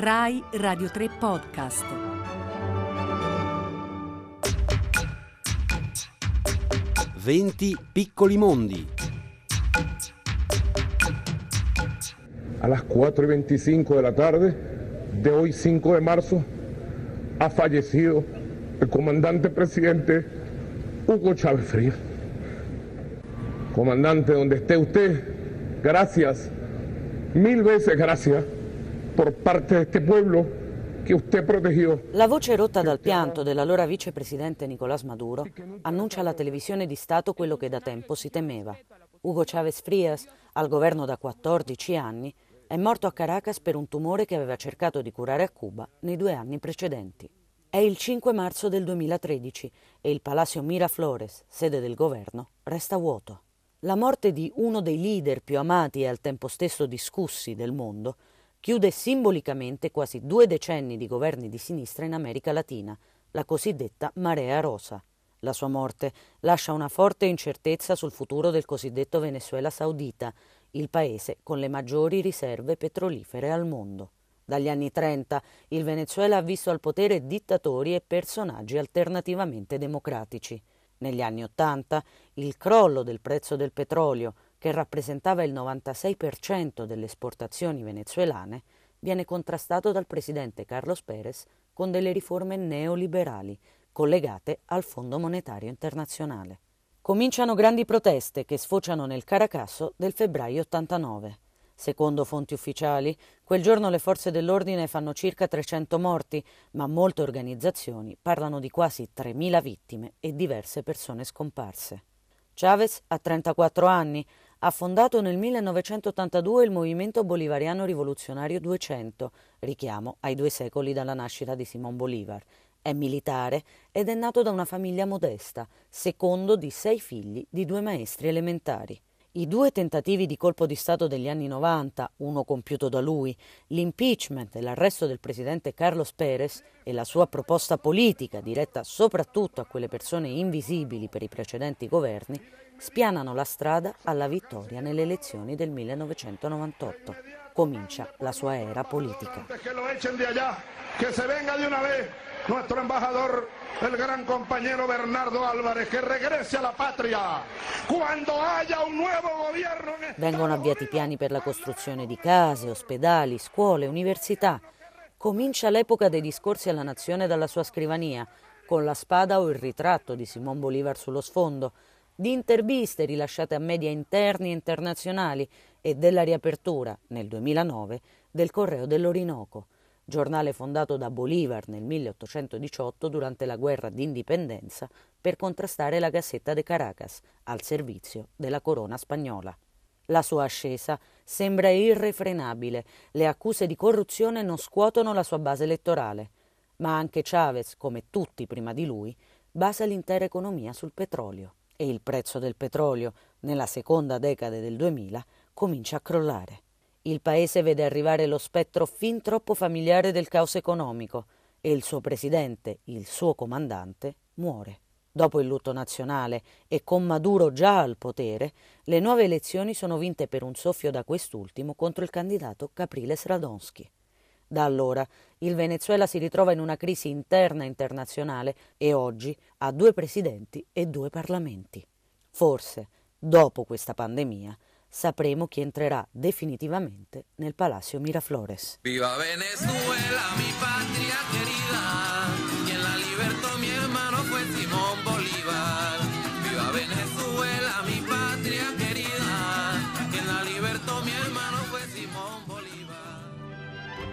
Rai Radio 3 Podcast. Venti piccoli mondi. A las 4 y 25 de la tarde de hoy 5 de marzo ha fallecido el comandante presidente Hugo Chávez Frías. Comandante, donde esté usted, gracias, mil veces gracias por parte de este pueblo che usted protegió. La voce rotta dal pianto dell'allora vicepresidente Nicolás Maduro annuncia alla televisione di Stato quello che da tempo si temeva. Hugo Chávez Frías, al governo da 14 anni, è morto a Caracas per un tumore che aveva cercato di curare a Cuba nei due anni precedenti. È il 5 marzo del 2013 e il Palacio Miraflores, sede del governo, resta vuoto. La morte di uno dei leader più amati e al tempo stesso discussi del mondo chiude simbolicamente quasi due decenni di governi di sinistra in America Latina, la cosiddetta Marea Rosa. La sua morte lascia una forte incertezza sul futuro del cosiddetto Venezuela Saudita, il paese con le maggiori riserve petrolifere al mondo. Dagli anni 30 il Venezuela ha visto al potere dittatori e personaggi alternativamente democratici. Negli anni Ottanta il crollo del prezzo del petrolio, che rappresentava il 96% delle esportazioni venezuelane, viene contrastato dal presidente Carlos Pérez con delle riforme neoliberali collegate al Fondo Monetario Internazionale. Cominciano grandi proteste che sfociano nel Caracasso del febbraio 89. Secondo fonti ufficiali, quel giorno le forze dell'ordine fanno circa 300 morti, ma molte organizzazioni parlano di quasi 3.000 vittime e diverse persone scomparse. Chavez ha 34 anni, ha fondato nel 1982 il Movimento Bolivariano Rivoluzionario 200, richiamo ai due secoli dalla nascita di Simon Bolivar. È militare ed è nato da una famiglia modesta, secondo di sei figli di due maestri elementari. I due tentativi di colpo di Stato degli anni 90, uno compiuto da lui, l'impeachment e l'arresto del presidente Carlos Pérez e la sua proposta politica diretta soprattutto a quelle persone invisibili per i precedenti governi, spianano la strada alla vittoria nelle elezioni del 1998. Comincia la sua era politica. Che se venga di una vez nuestro embajador, el gran compañero Bernardo Álvarez, que regrese a la patria quando haya un nuovo governo. Vengono avviati piani per la costruzione di case, ospedali, scuole, università. Comincia l'epoca dei discorsi alla nazione dalla sua scrivania, con la spada o il ritratto di Simon Bolivar sullo sfondo, di interviste rilasciate a media interni e internazionali e della riapertura, nel 2009, del Correo dell'Orinoco giornale fondato da Bolivar nel 1818 durante la guerra d'indipendenza per contrastare la Gazzetta de Caracas al servizio della corona spagnola. La sua ascesa sembra irrefrenabile, le accuse di corruzione non scuotono la sua base elettorale, ma anche Chavez, come tutti prima di lui, basa l'intera economia sul petrolio e il prezzo del petrolio nella seconda decade del 2000 comincia a crollare. Il paese vede arrivare lo spettro fin troppo familiare del caos economico e il suo presidente, il suo comandante, muore. Dopo il lutto nazionale e con Maduro già al potere, le nuove elezioni sono vinte per un soffio da quest'ultimo contro il candidato Capriles Radonsky. Da allora il Venezuela si ritrova in una crisi interna internazionale e oggi ha due presidenti e due parlamenti. Forse, dopo questa pandemia, sapremo chi entrerà definitivamente nel Palacio Miraflores. Viva Venezuela, mi patria querida,